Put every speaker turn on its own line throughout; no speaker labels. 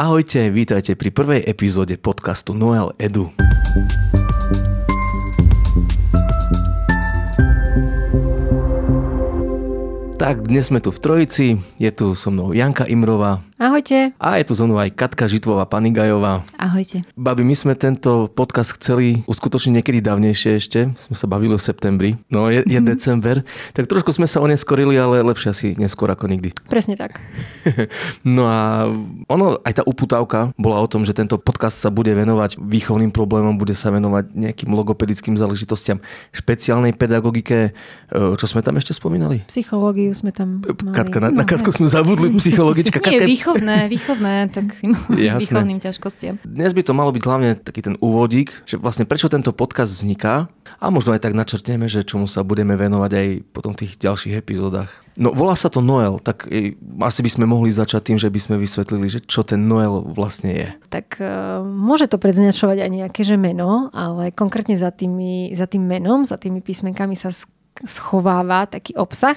Ahojte, vítajte pri prvej epizóde podcastu Noel Edu. Tak, dnes sme tu v Trojici, je tu so mnou Janka Imrová.
Ahojte.
A je tu so mnou aj Katka Žitvová Panigajová.
Ahojte.
Babi, my sme tento podcast chceli uskutočniť niekedy dávnejšie ešte. Sme sa bavili o septembri. No, je, je mm-hmm. december. Tak trošku sme sa oneskorili, ale lepšie asi neskôr ako nikdy.
Presne tak.
no a ono, aj tá uputávka bola o tom, že tento podcast sa bude venovať výchovným problémom, bude sa venovať nejakým logopedickým záležitostiam, špeciálnej pedagogike. E, čo sme tam ešte spomínali?
Psychológiu sme tam
mali. Katka, na, na Katku sme zabudli, psychologička.
Nie, výchovné, výchovné, tak výchovným ťažkostiam.
Dnes by to malo byť hlavne taký ten úvodík, že vlastne prečo tento podcast vzniká a možno aj tak načrtneme, že čomu sa budeme venovať aj potom v tých ďalších epizódach. No volá sa to Noel, tak asi by sme mohli začať tým, že by sme vysvetlili, že čo ten Noel vlastne je.
Tak uh, môže to predznačovať aj nejaké že meno, ale konkrétne za, tými, za tým menom, za tými písmenkami sa schováva taký obsah,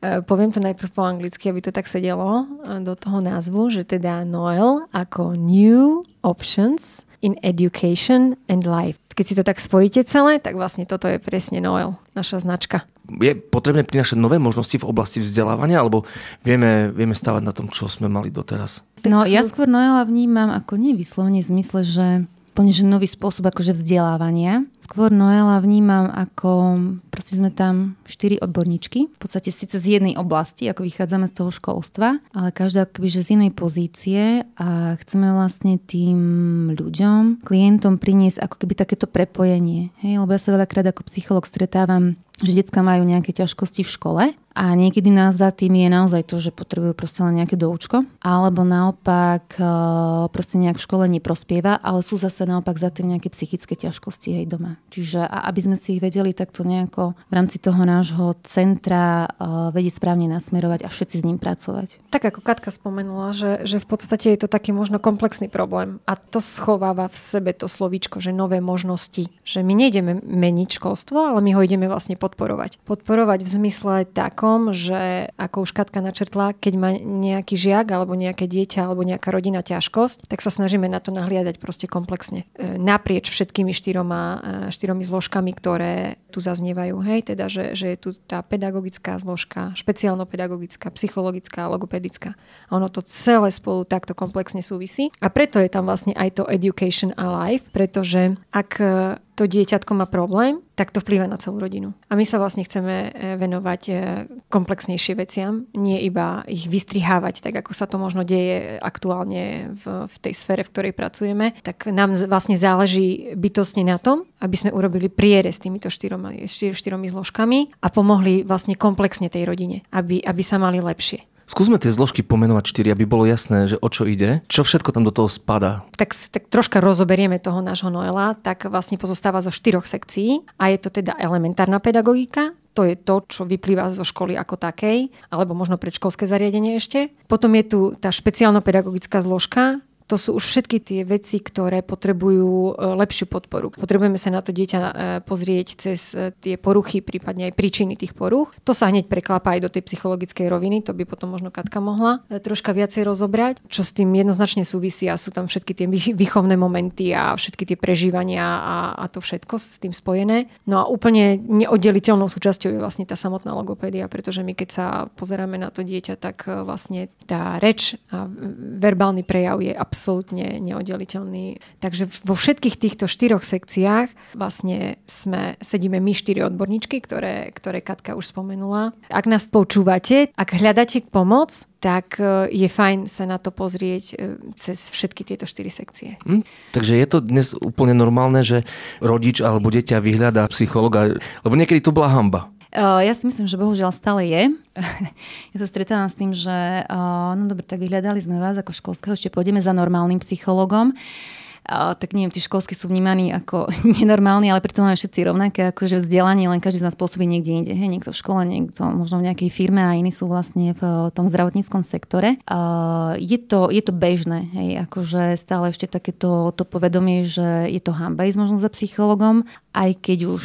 poviem to najprv po anglicky, aby to tak sedelo eh, do toho názvu, že teda Noel ako New Options in Education and Life. Keď si to tak spojíte celé, tak vlastne toto je presne Noel, naša značka.
Je potrebné prinašať nové možnosti v oblasti vzdelávania, alebo vieme, vieme stávať na tom, čo sme mali doteraz?
No ja skôr Noela vnímam ako nevyslovne v zmysle, že úplne že nový spôsob akože vzdelávania. Skôr Noela vnímam ako, proste sme tam štyri odborníčky, v podstate síce z jednej oblasti, ako vychádzame z toho školstva, ale každá akoby, že z inej pozície a chceme vlastne tým ľuďom, klientom priniesť ako keby takéto prepojenie. Hej? Lebo ja sa veľakrát ako psycholog stretávam že detská majú nejaké ťažkosti v škole a niekedy nás za tým je naozaj to, že potrebujú proste len nejaké doučko, alebo naopak e, proste nejak v škole neprospieva, ale sú zase naopak za tým nejaké psychické ťažkosti aj doma. Čiže aby sme si ich vedeli takto nejako v rámci toho nášho centra uh, vedieť správne nasmerovať a všetci s ním pracovať.
Tak ako Katka spomenula, že, že v podstate je to taký možno komplexný problém a to schováva v sebe to slovíčko, že nové možnosti. Že my nejdeme meniť školstvo, ale my ho ideme vlastne podporovať. Podporovať v zmysle takom, že ako už Katka načrtla, keď má nejaký žiak alebo nejaké dieťa alebo nejaká rodina ťažkosť, tak sa snažíme na to nahliadať proste komplexne. E, naprieč všetkými štyroma, štyromi zložkami, ktoré tu zaznievajú. Hej, teda, že, že je tu tá pedagogická zložka, špeciálno-pedagogická, psychologická, logopedická. A ono to celé spolu takto komplexne súvisí. A preto je tam vlastne aj to education a life, pretože ak to dieťatko má problém, tak to vplýva na celú rodinu. A my sa vlastne chceme e, venovať e, komplexnejšie veciam, nie iba ich vystrihávať, tak ako sa to možno deje aktuálne v, v tej sfére, v ktorej pracujeme. Tak nám vlastne záleží bytostne na tom, aby sme urobili priere s týmito štyroma, štyr, štyromi zložkami a pomohli vlastne komplexne tej rodine, aby, aby sa mali lepšie.
Skúsme tie zložky pomenovať štyri, aby bolo jasné, že o čo ide. Čo všetko tam do toho spadá?
Tak, tak troška rozoberieme toho nášho Noela. Tak vlastne pozostáva zo štyroch sekcií a je to teda elementárna pedagogika, to je to, čo vyplýva zo školy ako takej, alebo možno predškolské zariadenie ešte. Potom je tu tá špeciálno-pedagogická zložka, to sú už všetky tie veci, ktoré potrebujú e, lepšiu podporu. Potrebujeme sa na to dieťa e, pozrieť cez e, tie poruchy, prípadne aj príčiny tých poruch. To sa hneď preklápa aj do tej psychologickej roviny, to by potom možno Katka mohla troška viacej rozobrať, čo s tým jednoznačne súvisí a sú tam všetky tie výchovné momenty a všetky tie prežívania a, a to všetko s tým spojené. No a úplne neoddeliteľnou súčasťou je vlastne tá samotná logopédia, pretože my keď sa pozeráme na to dieťa, tak vlastne tá reč a verbálny prejav je absolútne absolútne neoddeliteľný. Takže vo všetkých týchto štyroch sekciách vlastne sme, sedíme my štyri odborníčky, ktoré, ktoré Katka už spomenula. Ak nás počúvate, ak hľadáte pomoc, tak e, je fajn sa na to pozrieť e, cez všetky tieto štyri sekcie. Hm,
takže je to dnes úplne normálne, že rodič alebo dieťa vyhľadá psychologa, lebo niekedy to bola hamba.
Ja si myslím, že bohužiaľ stále je. ja sa stretávam s tým, že no dobre, tak vyhľadali sme vás ako školského, ešte pôjdeme za normálnym psychologom tak neviem, tí školskí sú vnímaní ako nenormálni, ale pritom máme všetci rovnaké akože vzdelanie, len každý z nás pôsobí niekde inde. Hej, niekto v škole, niekto možno v nejakej firme a iní sú vlastne v tom zdravotníckom sektore. Je to, je to bežné, hej, akože stále ešte takéto to povedomie, že je to hamba ísť možno za psychologom, aj keď už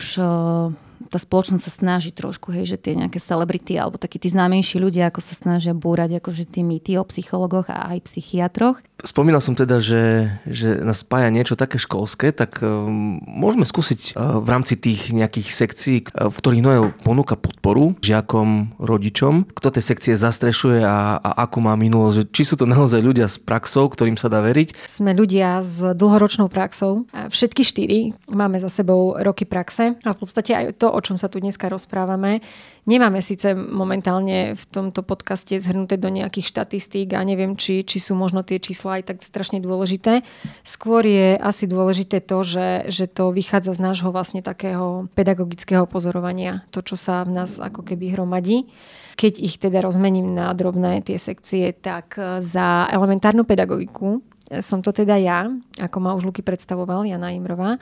tá spoločnosť sa snaží trošku, hej, že tie nejaké celebrity alebo takí tí známejší ľudia, ako sa snažia búrať akože tí mýty o psychologoch a aj psychiatroch.
Spomínal som teda, že, že nás spája niečo také školské, tak um, môžeme skúsiť uh, v rámci tých nejakých sekcií, uh, v ktorých Noel ponúka podporu žiakom, rodičom, kto tie sekcie zastrešuje a, a ako má minulosť, či sú to naozaj ľudia s praxou, ktorým sa dá veriť.
Sme ľudia s dlhoročnou praxou. Všetky štyri máme za sebou roky praxe a v podstate aj to, o čom sa tu dneska rozprávame, Nemáme síce momentálne v tomto podcaste zhrnuté do nejakých štatistík a neviem, či, či sú možno tie čísla aj tak strašne dôležité. Skôr je asi dôležité to, že, že to vychádza z nášho vlastne takého pedagogického pozorovania. To, čo sa v nás ako keby hromadí. Keď ich teda rozmením na drobné tie sekcie, tak za elementárnu pedagogiku som to teda ja, ako ma už Luky predstavoval, Jana Imrová.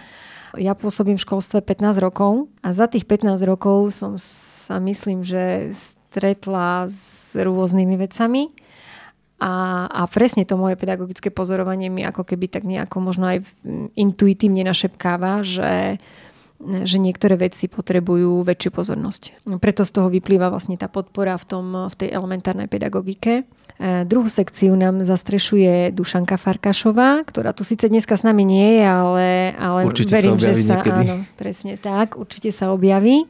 Ja pôsobím v školstve 15 rokov a za tých 15 rokov som sa myslím, že stretla s rôznymi vecami. A, a presne to moje pedagogické pozorovanie mi ako keby tak nejako možno aj intuitívne našepkáva, že, že niektoré veci potrebujú väčšiu pozornosť. Preto z toho vyplýva vlastne tá podpora v, tom, v tej elementárnej pedagogike. E, druhú sekciu nám zastrešuje Dušanka Farkašová, ktorá tu síce dneska s nami nie je, ale, ale verím,
sa
že
sa... Niekedy.
Áno, presne tak, určite sa objaví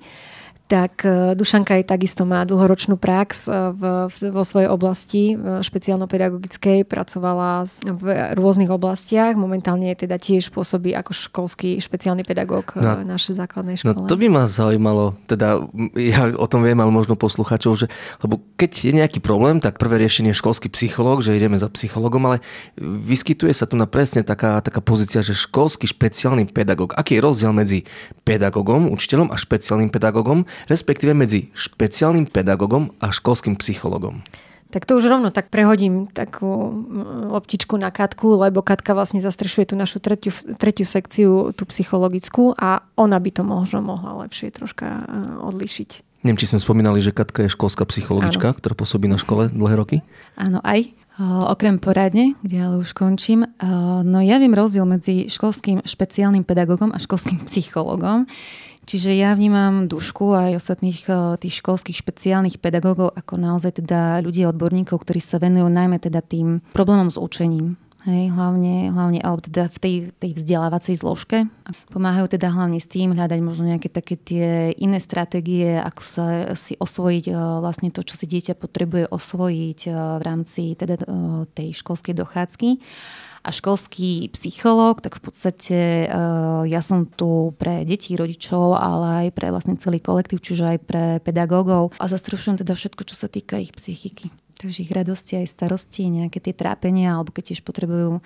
tak e, Dušanka aj takisto má dlhoročnú prax e, v, v, vo svojej oblasti v špeciálno-pedagogickej, pracovala v rôznych oblastiach, momentálne teda tiež pôsobí ako školský špeciálny pedagóg no, našej základnej
škole. No to by ma zaujímalo, teda ja o tom viem, ale možno posluchačov, že, lebo keď je nejaký problém, tak prvé riešenie je školský psychológ, že ideme za psychologom, ale vyskytuje sa tu na presne taká, taká pozícia, že školský špeciálny pedagóg. Aký je rozdiel medzi pedagógom, učiteľom a špeciálnym pedagógom? Respektíve medzi špeciálnym pedagogom a školským psychologom?
Tak to už rovno tak prehodím takú loptičku na Katku, lebo Katka vlastne zastrešuje tú našu tretiu, tretiu sekciu, tú psychologickú a ona by to možno mohla lepšie troška e, odlišiť.
Neviem, či sme spomínali, že Katka je školská psychologička, Áno. ktorá pôsobí na škole dlhé roky.
Áno, aj. Okrem poradne, kde ale už končím, no ja viem rozdiel medzi školským špeciálnym pedagogom a školským psychologom. Čiže ja vnímam Dušku aj ostatných eh, tých školských špeciálnych pedagógov ako naozaj teda ľudí odborníkov, ktorí sa venujú najmä teda tým problémom s učením. Hej, hlavne, hlavne, alebo teda v tej, tej vzdelávacej zložke. Pomáhajú teda hlavne s tým hľadať možno nejaké také tie iné stratégie, ako sa si osvojiť eh, vlastne to, čo si dieťa potrebuje osvojiť eh, v rámci teda tej školskej dochádzky a školský psychológ, tak v podstate uh, ja som tu pre deti, rodičov, ale aj pre vlastne celý kolektív, čiže aj pre pedagógov a zastrušujem teda všetko, čo sa týka ich psychiky. Takže ich radosti aj starosti, nejaké tie trápenia, alebo keď tiež potrebujú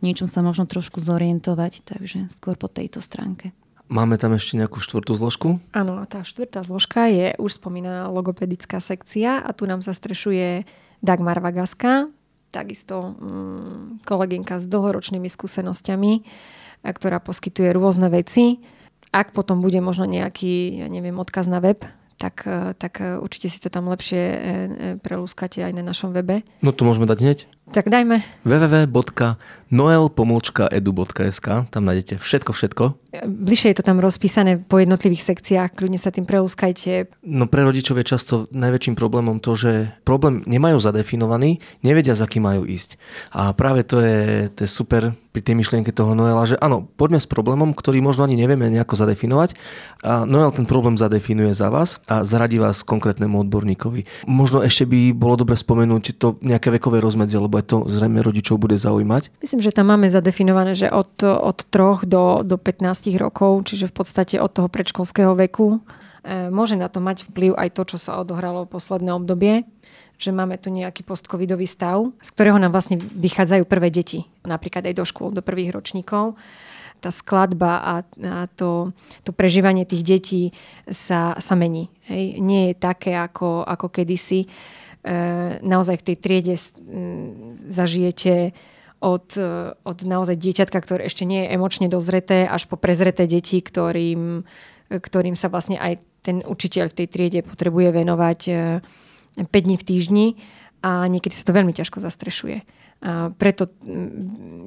v niečom sa možno trošku zorientovať, takže skôr po tejto stránke.
Máme tam ešte nejakú štvrtú zložku?
Áno, tá štvrtá zložka je už spomínaná logopedická sekcia a tu nám zastrešuje Dagmar Vagaska, takisto mm, kolegynka s dlhoročnými skúsenosťami, ktorá poskytuje rôzne veci. Ak potom bude možno nejaký, ja neviem, odkaz na web, tak, e, tak e, určite si to tam lepšie e, prelúskate aj na našom webe.
No to môžeme dať hneď.
Tak dajme.
www.noelpomlčka.edu.sk Tam nájdete všetko, všetko.
Bližšie je to tam rozpísané po jednotlivých sekciách, kľudne sa tým preúskajte.
No pre rodičov je často najväčším problémom to, že problém nemajú zadefinovaný, nevedia, za kým majú ísť. A práve to je, to je super pri tej myšlienke toho Noela, že áno, poďme s problémom, ktorý možno ani nevieme nejako zadefinovať a Noel ten problém zadefinuje za vás a zaradí vás konkrétnemu odborníkovi. Možno ešte by bolo dobre spomenúť to nejaké vekové rozmedzie, lebo to zrejme rodičov bude zaujímať?
Myslím, že tam máme zadefinované, že od, od 3 do, do 15 rokov, čiže v podstate od toho predškolského veku, e, môže na to mať vplyv aj to, čo sa odohralo v posledné obdobie že máme tu nejaký postcovidový stav, z ktorého nám vlastne vychádzajú prvé deti, napríklad aj do škôl, do prvých ročníkov tá skladba a, a to, to prežívanie tých detí sa, sa mení. Hej. Nie je také ako, ako kedysi. E, naozaj v tej triede zažijete od, od naozaj dieťatka, ktoré ešte nie je emočne dozreté, až po prezreté deti, ktorým, ktorým sa vlastne aj ten učiteľ v tej triede potrebuje venovať 5 dní v týždni a niekedy sa to veľmi ťažko zastrešuje. A preto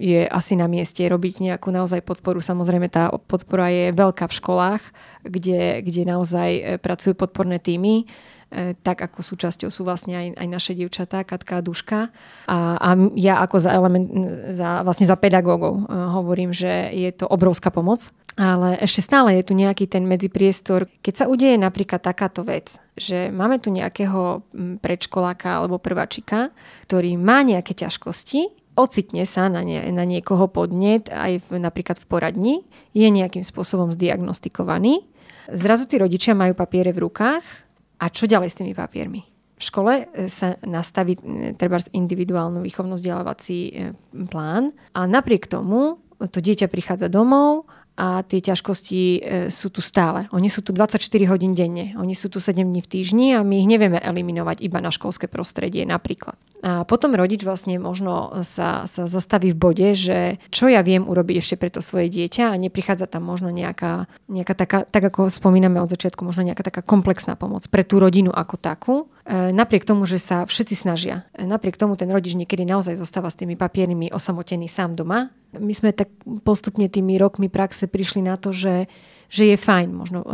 je asi na mieste robiť nejakú naozaj podporu. Samozrejme tá podpora je veľká v školách, kde, kde naozaj e, pracujú podporné týmy E, tak ako súčasťou sú vlastne aj, aj naše dievčatá, Katka a Duška. A, a ja ako za, element, za, vlastne za pedagógov e, hovorím, že je to obrovská pomoc. Ale ešte stále je tu nejaký ten medzipriestor. Keď sa udeje napríklad takáto vec, že máme tu nejakého predškoláka alebo prváčika, ktorý má nejaké ťažkosti, ocitne sa na, nie, na niekoho podnet, aj v, napríklad v poradni, je nejakým spôsobom zdiagnostikovaný. Zrazu tí rodičia majú papiere v rukách a čo ďalej s tými papiermi? V škole e, sa nastaví e, treba individuálny výchovno-vzdelávací e, plán a napriek tomu to dieťa prichádza domov a tie ťažkosti e, sú tu stále. Oni sú tu 24 hodín denne, oni sú tu 7 dní v týždni a my ich nevieme eliminovať iba na školské prostredie napríklad. A potom rodič vlastne možno sa, sa zastaví v bode, že čo ja viem urobiť ešte pre to svoje dieťa a neprichádza tam možno nejaká, nejaká taká, tak ako spomíname od začiatku, možno nejaká taká komplexná pomoc pre tú rodinu ako takú. E, napriek tomu, že sa všetci snažia. E, napriek tomu ten rodič niekedy naozaj zostáva s tými papiermi osamotený sám doma. My sme tak postupne tými rokmi praxe prišli na to, že že je fajn možno e,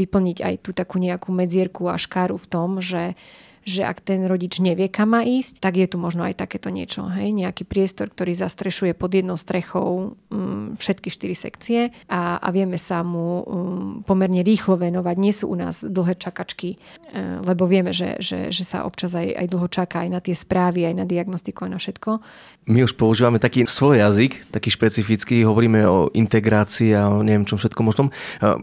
vyplniť aj tú takú nejakú medzierku a škáru v tom, že že ak ten rodič nevie, kam má ísť, tak je tu možno aj takéto niečo. Hej? Nejaký priestor, ktorý zastrešuje pod jednou strechou um, všetky štyri sekcie a, a vieme sa mu um, pomerne rýchlo venovať. Nie sú u nás dlhé čakačky, uh, lebo vieme, že, že, že sa občas aj, aj dlho čaká aj na tie správy, aj na diagnostiku, aj na všetko.
My už používame taký svoj jazyk, taký špecifický, hovoríme o integrácii a o neviem čom všetko možnom.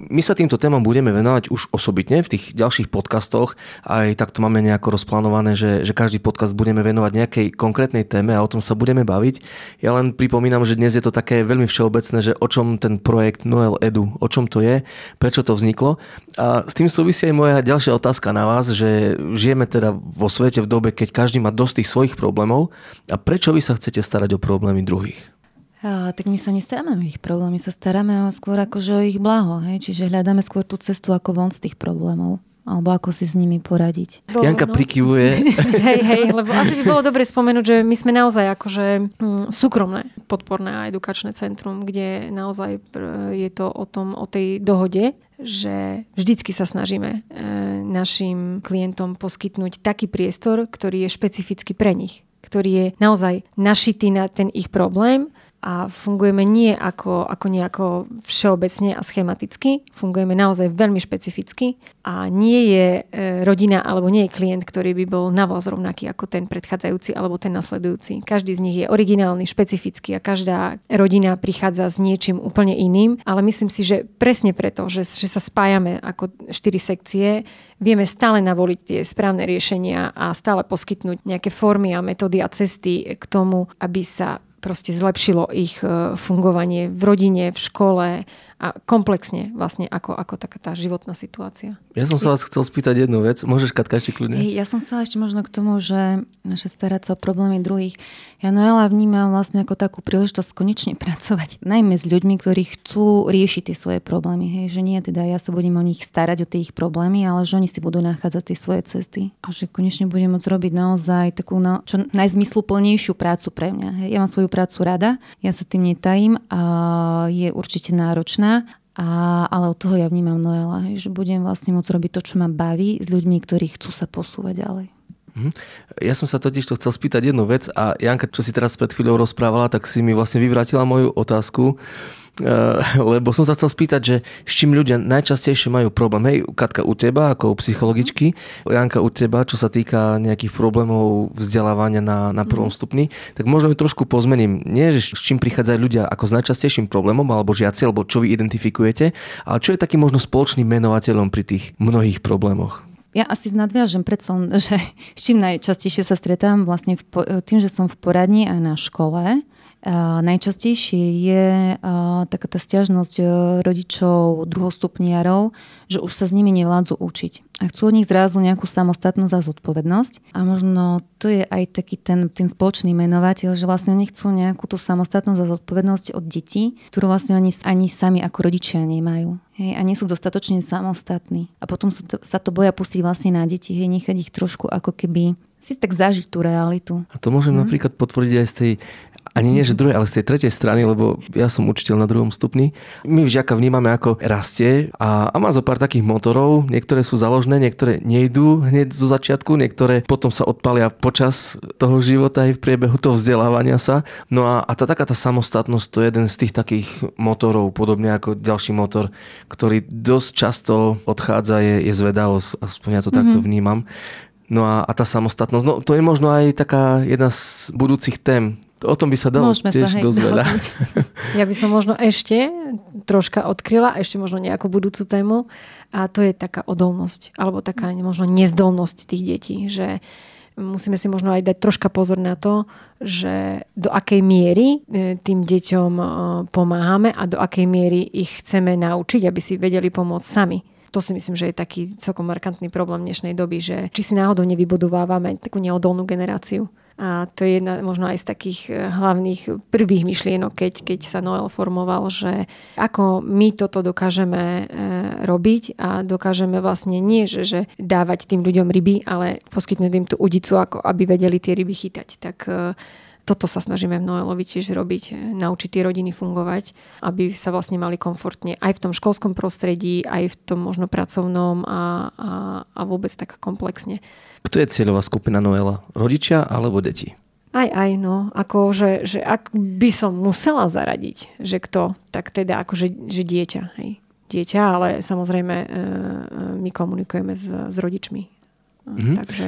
My sa týmto témam budeme venovať už osobitne v tých ďalších podcastoch, aj takto máme nejako rozplánované, že, že každý podcast budeme venovať nejakej konkrétnej téme a o tom sa budeme baviť. Ja len pripomínam, že dnes je to také veľmi všeobecné, že o čom ten projekt Noel Edu, o čom to je, prečo to vzniklo. A s tým súvisí aj moja ďalšia otázka na vás, že žijeme teda vo svete v dobe, keď každý má dosť tých svojich problémov a prečo vy sa chcete starať o problémy druhých?
A, tak my sa nestaráme o ich problémy, sa staráme skôr akože o ich blaho, hej? čiže hľadáme skôr tú cestu ako von z tých problémov alebo ako si s nimi poradiť.
Bolo, Janka no. prikyvuje.
hej, hej, lebo asi by bolo dobre spomenúť, že my sme naozaj akože hm, súkromné podporné a edukačné centrum, kde naozaj je to o tom, o tej dohode, že vždycky sa snažíme e, našim klientom poskytnúť taký priestor, ktorý je špecificky pre nich ktorý je naozaj našitý na ten ich problém a fungujeme nie ako, ako nejako všeobecne a schematicky, fungujeme naozaj veľmi špecificky. A nie je e, rodina alebo nie je klient, ktorý by bol navlas rovnaký ako ten predchádzajúci alebo ten nasledujúci. Každý z nich je originálny, špecifický a každá rodina prichádza s niečím úplne iným, ale myslím si, že presne preto, že, že sa spájame ako štyri sekcie, vieme stále navoliť tie správne riešenia a stále poskytnúť nejaké formy a metódy a cesty k tomu, aby sa proste zlepšilo ich e, fungovanie v rodine, v škole a komplexne vlastne ako, ako taká tá životná situácia.
Ja som sa vás chcel spýtať jednu vec. Môžeš, Katka, ešte kľudne?
Ja som chcela ešte možno k tomu, že naše starať sa o problémy druhých. Ja Noela vnímam vlastne ako takú príležitosť konečne pracovať. Najmä s ľuďmi, ktorí chcú riešiť tie svoje problémy. Hej, že nie teda ja sa budem o nich starať, o tie ich problémy, ale že oni si budú nachádzať tie svoje cesty. A že konečne budem môcť robiť naozaj takú no, čo najzmysluplnejšiu prácu pre mňa. Hej. Ja mám svoju prácu rada, ja sa tým netajím a je určite náročná a, ale od toho ja vnímam Noela, že budem vlastne môcť robiť to, čo ma baví s ľuďmi, ktorí chcú sa posúvať ďalej.
Mhm. Ja som sa totiž to chcel spýtať jednu vec a Janka, čo si teraz pred chvíľou rozprávala, tak si mi vlastne vyvrátila moju otázku. Eh, lebo som sa chcel spýtať, že s čím ľudia najčastejšie majú problém. Hej, Katka, u teba ako psychologičky, Janka, u teba, čo sa týka nejakých problémov vzdelávania na, na prvom mhm. stupni, tak možno ju trošku pozmením. Nie, že s čím prichádzajú ľudia ako s najčastejším problémom, alebo žiaci, alebo čo vy identifikujete, ale čo je takým možno spoločným menovateľom pri tých mnohých problémoch.
Ja asi nadviažem predsa, že s čím najčastejšie sa stretám vlastne v, tým, že som v poradni a na škole, Najčastejšie je taká tá stiažnosť e, rodičov druhostupniarov, že už sa s nimi nevládzu učiť. A chcú od nich zrazu nejakú samostatnosť a zodpovednosť. A možno to je aj taký ten, ten spoločný menovateľ, že vlastne oni chcú nejakú tú samostatnosť a zodpovednosť od detí, ktorú vlastne oni ani sami ako rodičia nemajú. Hej, a nie sú dostatočne samostatní. A potom sa to, sa to boja pustiť vlastne na deti, hej, nechať ich trošku ako keby si tak zažiť tú realitu.
A to môžem hmm. napríklad potvrdiť aj z tej ani nie, že druhej, ale z tej tretej strany, lebo ja som učiteľ na druhom stupni. My vžaka vnímame, ako rastie a, a má zo pár takých motorov. Niektoré sú založné, niektoré nejdú hneď zo začiatku, niektoré potom sa odpalia počas toho života aj v priebehu toho vzdelávania sa. No a, a tá taká tá samostatnosť, to je jeden z tých takých motorov, podobne ako ďalší motor, ktorý dosť často odchádza, je, je zvedavosť, aspoň ja to mm-hmm. takto vnímam. No a, a tá samostatnosť, no to je možno aj taká jedna z budúcich tém o tom by sa dalo Môžeme tiež sa, hej, dosť veľa.
Ja by som možno ešte troška odkryla, ešte možno nejakú budúcu tému a to je taká odolnosť alebo taká možno nezdolnosť tých detí, že musíme si možno aj dať troška pozor na to, že do akej miery e, tým deťom e, pomáhame a do akej miery ich chceme naučiť, aby si vedeli pomôcť sami. To si myslím, že je taký celkom markantný problém dnešnej doby, že či si náhodou nevybudovávame takú neodolnú generáciu. A to je jedna možno aj z takých e, hlavných prvých myšlienok, keď, keď sa Noel formoval, že ako my toto dokážeme e, robiť a dokážeme vlastne nie, že, že dávať tým ľuďom ryby, ale poskytnúť im tú udicu, ako aby vedeli tie ryby chytať. Tak e, toto sa snažíme v Noelovi tiež robiť, naučiť tie rodiny fungovať, aby sa vlastne mali komfortne aj v tom školskom prostredí, aj v tom možno pracovnom a, a, a vôbec tak komplexne.
Kto je cieľová skupina Noela? Rodičia alebo deti?
Aj, aj, no. Ako, že, že ak by som musela zaradiť, že kto, tak teda ako, že, že dieťa. Hej. Dieťa, ale samozrejme e, e my komunikujeme s, s rodičmi. Mm-hmm. Takže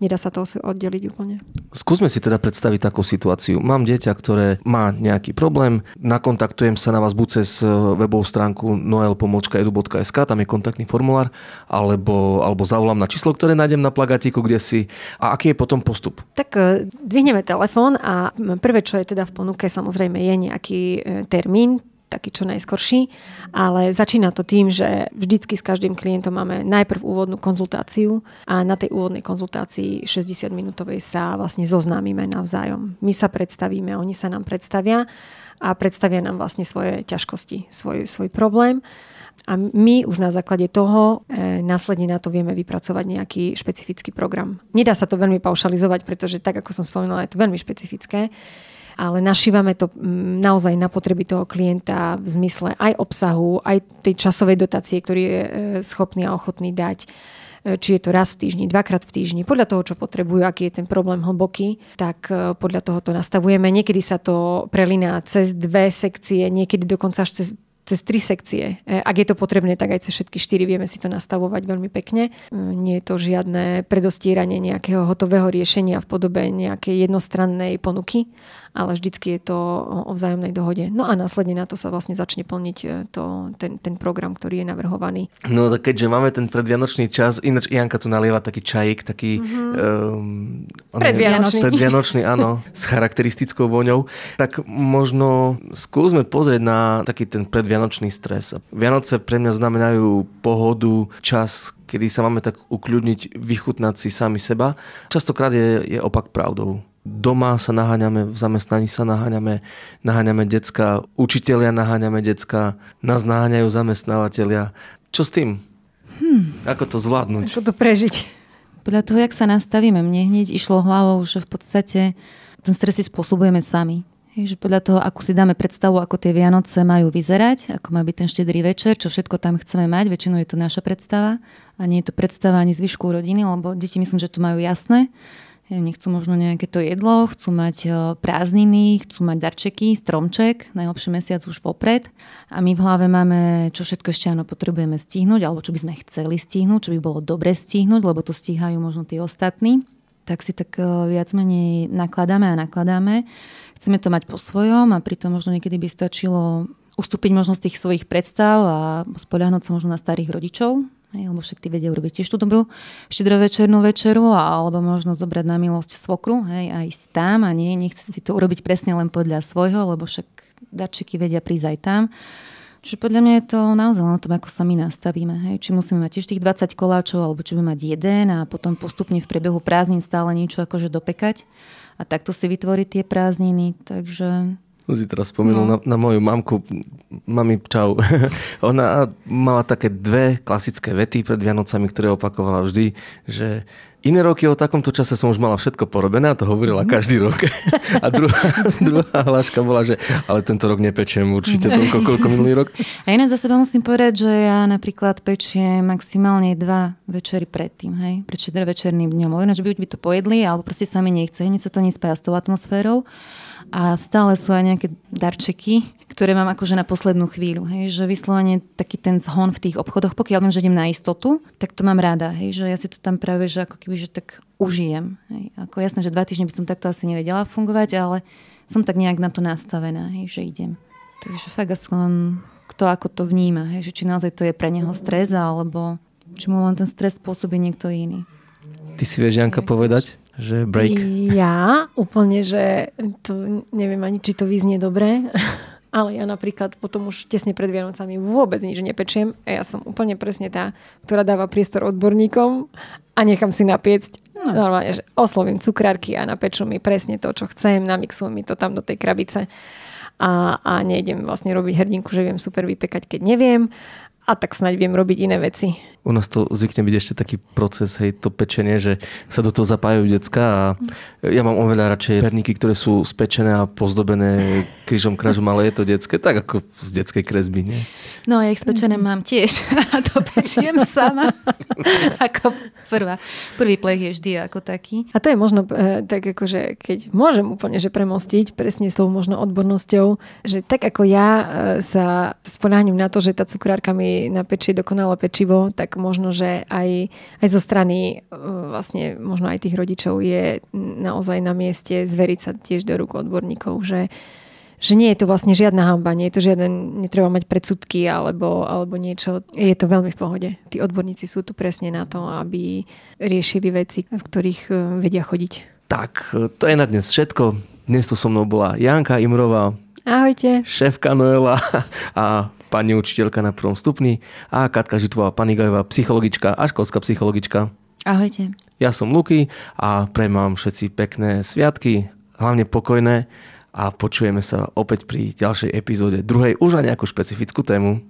Nedá sa to oddeliť úplne.
Skúsme si teda predstaviť takú situáciu. Mám dieťa, ktoré má nejaký problém, nakontaktujem sa na vás buď cez e, webovú stránku noel.edu.sk, tam je kontaktný formulár, alebo, alebo zavolám na číslo, ktoré nájdem na plagatíku, kde si. A aký je potom postup?
Tak e, dvihneme telefón a prvé, čo je teda v ponuke, samozrejme je nejaký e, termín, taký čo najskorší, ale začína to tým, že vždycky s každým klientom máme najprv úvodnú konzultáciu a na tej úvodnej konzultácii 60 minútovej sa vlastne zoznámime navzájom. My sa predstavíme, oni sa nám predstavia a predstavia nám vlastne svoje ťažkosti, svoj, svoj problém. A my už na základe toho e, následne na to vieme vypracovať nejaký špecifický program. Nedá sa to veľmi paušalizovať, pretože tak ako som spomínala, je to veľmi špecifické ale našívame to mm, naozaj na potreby toho klienta v zmysle aj obsahu, aj tej časovej dotácie, ktorý je e, schopný a ochotný dať e, či je to raz v týždni, dvakrát v týždni, podľa toho, čo potrebujú, aký je ten problém hlboký, tak e, podľa toho to nastavujeme. Niekedy sa to preliná cez dve sekcie, niekedy dokonca až cez cez tri sekcie. E, ak je to potrebné, tak aj cez všetky štyri vieme si to nastavovať veľmi pekne. E, nie je to žiadne predostieranie nejakého hotového riešenia v podobe nejakej jednostrannej ponuky, ale vždycky je to o vzájomnej dohode. No a následne na to sa vlastne začne plniť e, to, ten, ten program, ktorý je navrhovaný.
No tak keďže máme ten predvianočný čas, ináč Janka tu nalieva taký čajík, taký mm-hmm.
um, predvianočný.
predvianočný, áno, s charakteristickou voňou, tak možno skúsme pozrieť na taký ten predvianočný vianočný stres. Vianoce pre mňa znamenajú pohodu, čas, kedy sa máme tak ukľudniť, vychutnať si sami seba. Častokrát je, je opak pravdou. Doma sa naháňame, v zamestnaní sa naháňame, naháňame decka, učitelia naháňame decka, nás naháňajú zamestnávateľia. Čo s tým? Hmm. Ako to zvládnuť?
Ako to prežiť?
Podľa toho, jak sa nastavíme, mne hneď išlo hlavou, že v podstate ten stres si spôsobujeme sami. Hej, že podľa toho, ako si dáme predstavu, ako tie Vianoce majú vyzerať, ako má byť ten štedrý večer, čo všetko tam chceme mať, väčšinou je to naša predstava a nie je to predstava ani zvyšku rodiny, lebo deti myslím, že to majú jasné. Nechcú možno nejaké to jedlo, chcú mať e, prázdniny, chcú mať darčeky, stromček, najlepší mesiac už vopred. A my v hlave máme, čo všetko ešte áno potrebujeme stihnúť, alebo čo by sme chceli stihnúť, čo by bolo dobre stihnúť, lebo to stíhajú možno tí ostatní tak si tak e, viac menej nakladáme a nakladáme. Chceme to mať po svojom a pritom možno niekedy by stačilo ustúpiť možno z tých svojich predstav a spoľahnúť sa možno na starých rodičov, lebo však tí vedia urobiť tiež tú dobrú štedrovečernú večeru, alebo možno zobrať na milosť svokru hej, a ísť tam a nie, nechce si to urobiť presne len podľa svojho, lebo však darčeky vedia prísť aj tam. Čiže podľa mňa je to naozaj len o tom, ako sa my nastavíme. Hej. Či musíme mať tiež tých 20 koláčov, alebo či budeme mať jeden a potom postupne v priebehu prázdnin stále niečo akože dopekať a takto si vytvoriť tie prázdniny. Takže
si teraz spomenul no. na, na moju mamku. Mami, čau. Ona mala také dve klasické vety pred Vianocami, ktoré opakovala vždy, že Iné roky o takomto čase som už mala všetko porobené a to hovorila mhm. každý rok. A druhá, druhá hláška bola, že ale tento rok nepečiem určite toľko, koľko minulý rok.
A iné za seba musím povedať, že ja napríklad pečiem maximálne dva večery predtým, hej, pred večerným dňom. Lebo ináč by, by to pojedli, alebo proste sa mi nechce, hneď sa to nespája s tou atmosférou. A stále sú aj nejaké darčeky, ktoré mám akože na poslednú chvíľu. Hej, že vyslovene taký ten zhon v tých obchodoch, pokiaľ viem, že idem na istotu, tak to mám rada. Hej, že ja si to tam práve, že ako keby, že tak užijem. Hej. Ako jasné, že dva týždne by som takto asi nevedela fungovať, ale som tak nejak na to nastavená, hej, že idem. Takže fakt aspoň kto ako to vníma, hej, že či naozaj to je pre neho stres, alebo či mu len ten stres spôsobí niekto iný.
Ty si vieš, Janka, povedať, že break?
Ja úplne, že to neviem ani, či to vyznie dobre, ale ja napríklad potom už tesne pred Vianocami vôbec nič nepečiem a ja som úplne presne tá, ktorá dáva priestor odborníkom a nechám si napiecť. No. Normálne, že oslovím cukrárky a napečú mi presne to, čo chcem, namixujú mi to tam do tej krabice a, a nejdem vlastne robiť hrdinku, že viem super vypekať, keď neviem a tak snáď viem robiť iné veci.
U nás to zvykne byť ešte taký proces, hej, to pečenie, že sa do toho zapájajú decka a ja mám oveľa radšej perníky, ktoré sú spečené a pozdobené krížom krážom, ale je to detské, tak ako z detskej kresby, nie?
No ja ich spečené mm. mám tiež a to pečiem sama. ako prvá. Prvý plech je vždy ako taký.
A to je možno e, tak akože, keď môžem úplne že premostiť presne s tou možno odbornosťou, že tak ako ja e, sa sponáhnem na to, že tá cukrárka mi napečie dokonalé pečivo, tak možno, že aj, aj zo strany e, vlastne možno aj tých rodičov je naozaj na mieste zveriť sa tiež do rúk odborníkov, že, že nie je to vlastne žiadna hamba, nie je to žiaden, netreba mať predsudky alebo, alebo niečo. Je to veľmi v pohode. Tí odborníci sú tu presne na to, aby riešili veci, v ktorých e, vedia chodiť.
Tak, to je na dnes všetko. Dnes tu so mnou bola Janka Imrová,
Ahojte.
Šéfka Noela a pani učiteľka na prvom stupni a Katka Žitvová Panigajová, psychologička a školská psychologička.
Ahojte.
Ja som Luky a prejem vám všetci pekné sviatky, hlavne pokojné a počujeme sa opäť pri ďalšej epizóde druhej už na nejakú špecifickú tému.